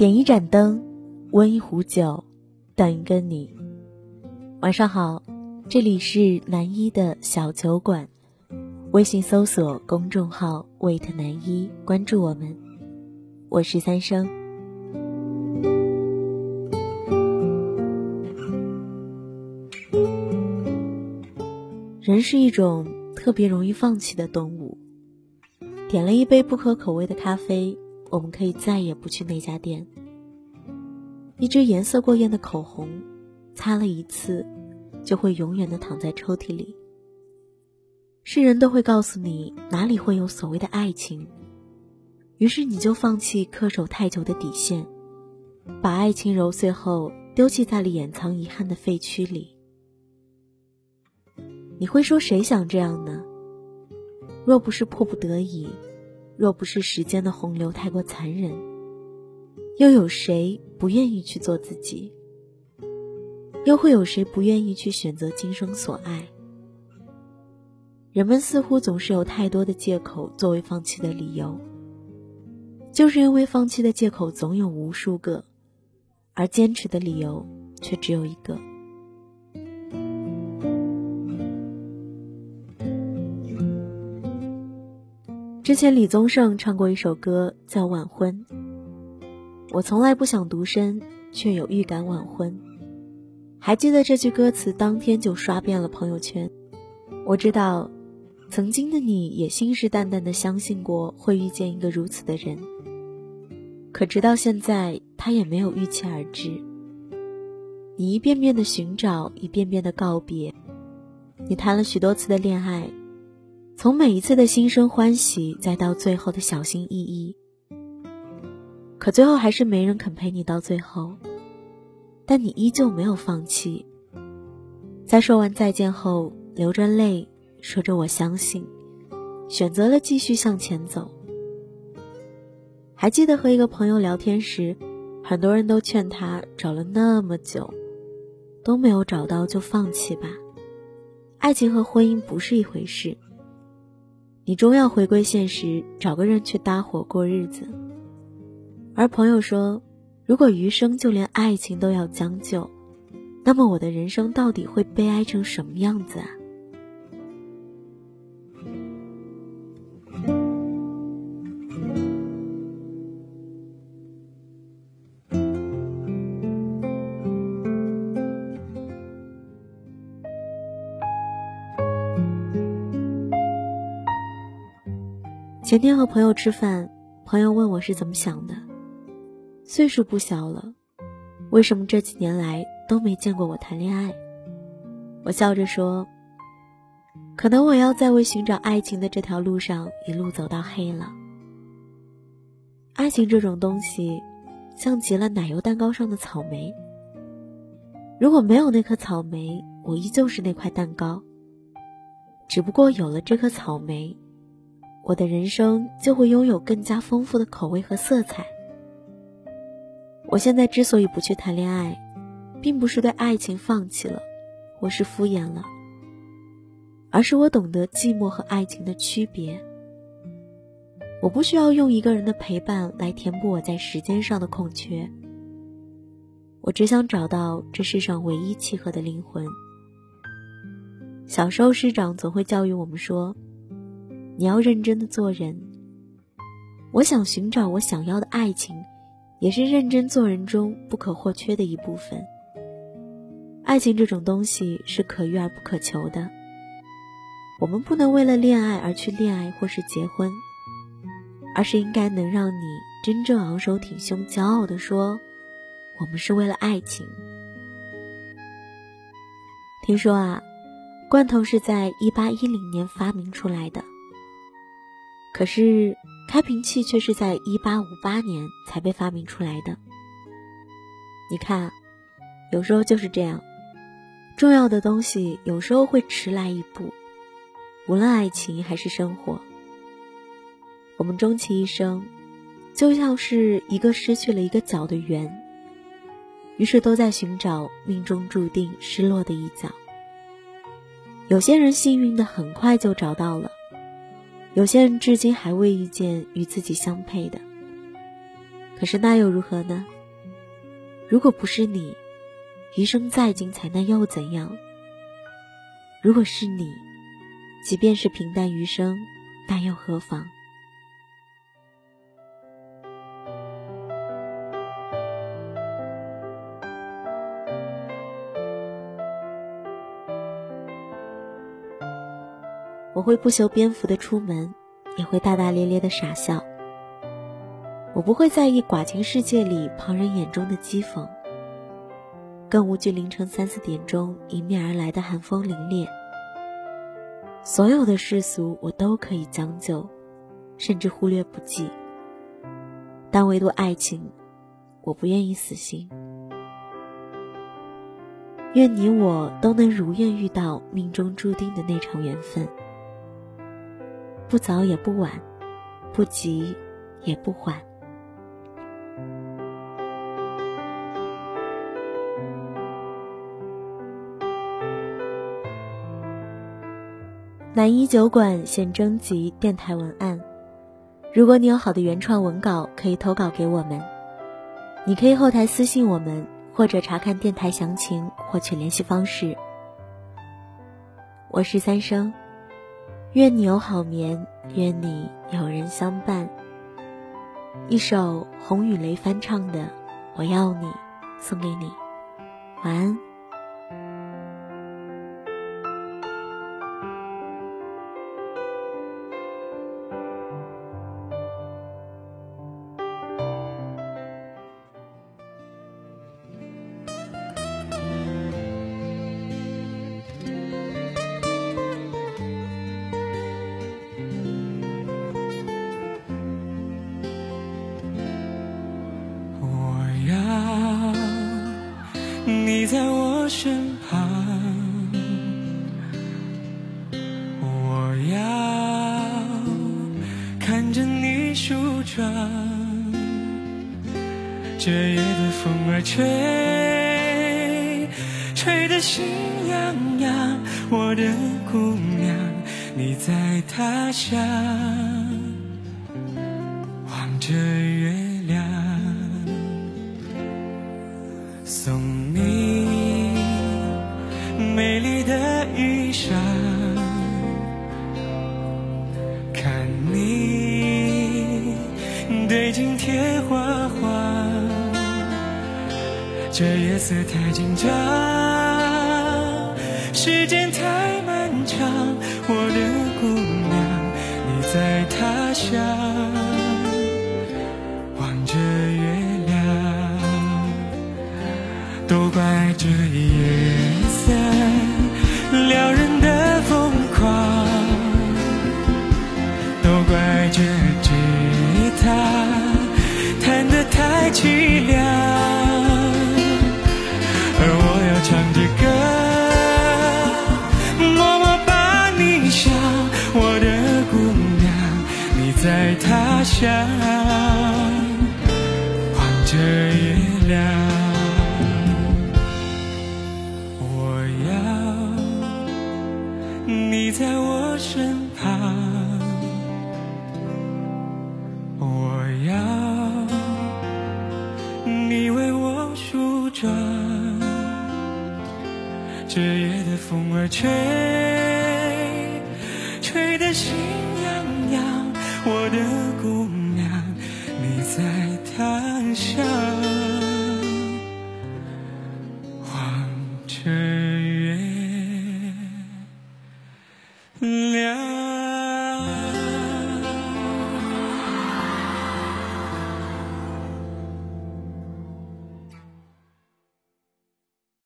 点一盏灯，温一壶酒，等一个你。晚上好，这里是南一的小酒馆，微信搜索公众号 “wait 南一”，关注我们。我是三生。人是一种特别容易放弃的动物，点了一杯不可口味的咖啡。我们可以再也不去那家店。一支颜色过艳的口红，擦了一次，就会永远的躺在抽屉里。世人都会告诉你哪里会有所谓的爱情，于是你就放弃恪守太久的底线，把爱情揉碎后丢弃在了掩藏遗憾的废墟里。你会说谁想这样呢？若不是迫不得已。若不是时间的洪流太过残忍，又有谁不愿意去做自己？又会有谁不愿意去选择今生所爱？人们似乎总是有太多的借口作为放弃的理由，就是因为放弃的借口总有无数个，而坚持的理由却只有一个。之前李宗盛唱过一首歌叫《晚婚》，我从来不想独身，却有预感晚婚。还记得这句歌词，当天就刷遍了朋友圈。我知道，曾经的你也信誓旦旦的相信过会遇见一个如此的人，可直到现在，他也没有预期而至。你一遍遍的寻找，一遍遍的告别，你谈了许多次的恋爱。从每一次的心生欢喜，再到最后的小心翼翼，可最后还是没人肯陪你到最后。但你依旧没有放弃，在说完再见后，流着泪说着“我相信”，选择了继续向前走。还记得和一个朋友聊天时，很多人都劝他找了那么久，都没有找到就放弃吧，爱情和婚姻不是一回事。你终要回归现实，找个人去搭伙过日子。而朋友说，如果余生就连爱情都要将就，那么我的人生到底会悲哀成什么样子啊？前天和朋友吃饭，朋友问我是怎么想的。岁数不小了，为什么这几年来都没见过我谈恋爱？我笑着说：“可能我要在为寻找爱情的这条路上一路走到黑了。爱情这种东西，像极了奶油蛋糕上的草莓。如果没有那颗草莓，我依旧是那块蛋糕。只不过有了这颗草莓。”我的人生就会拥有更加丰富的口味和色彩。我现在之所以不去谈恋爱，并不是对爱情放弃了，我是敷衍了，而是我懂得寂寞和爱情的区别。我不需要用一个人的陪伴来填补我在时间上的空缺。我只想找到这世上唯一契合的灵魂。小时候，师长总会教育我们说。你要认真的做人。我想寻找我想要的爱情，也是认真做人中不可或缺的一部分。爱情这种东西是可遇而不可求的。我们不能为了恋爱而去恋爱或是结婚，而是应该能让你真正昂首挺胸、骄傲的说：“我们是为了爱情。”听说啊，罐头是在一八一零年发明出来的。可是，开瓶器却是在一八五八年才被发明出来的。你看，有时候就是这样，重要的东西有时候会迟来一步。无论爱情还是生活，我们终其一生，就像是一个失去了一个角的圆，于是都在寻找命中注定失落的一角。有些人幸运的很快就找到了。有些人至今还未遇见与自己相配的，可是那又如何呢？如果不是你，余生再精彩，那又怎样？如果是你，即便是平淡余生，那又何妨？我会不修边幅的出门，也会大大咧咧的傻笑。我不会在意寡情世界里旁人眼中的讥讽，更无惧凌晨三四点钟迎面而来的寒风凛冽。所有的世俗我都可以将就，甚至忽略不计。但唯独爱情，我不愿意死心。愿你我都能如愿遇到命中注定的那场缘分，不早也不晚，不急也不缓。南一酒馆现征集电台文案，如果你有好的原创文稿，可以投稿给我们。你可以后台私信我们，或者查看电台详情获取联系方式。我是三生，愿你有好眠，愿你有人相伴。一首红雨雷翻唱的《我要你》，送给你，晚安。身旁，我要看着你梳妆。这夜的风儿吹，吹得心痒痒。我的姑娘，你在他乡，望着这夜色太紧张，时间太漫长，我的姑娘你在他乡，望着月亮，都怪这夜色。撩人的疯狂，都怪这吉他弹得太凄凉，他乡，望着月亮。我要你在我身旁，我要你为我梳妆。这夜的风儿吹，吹得心望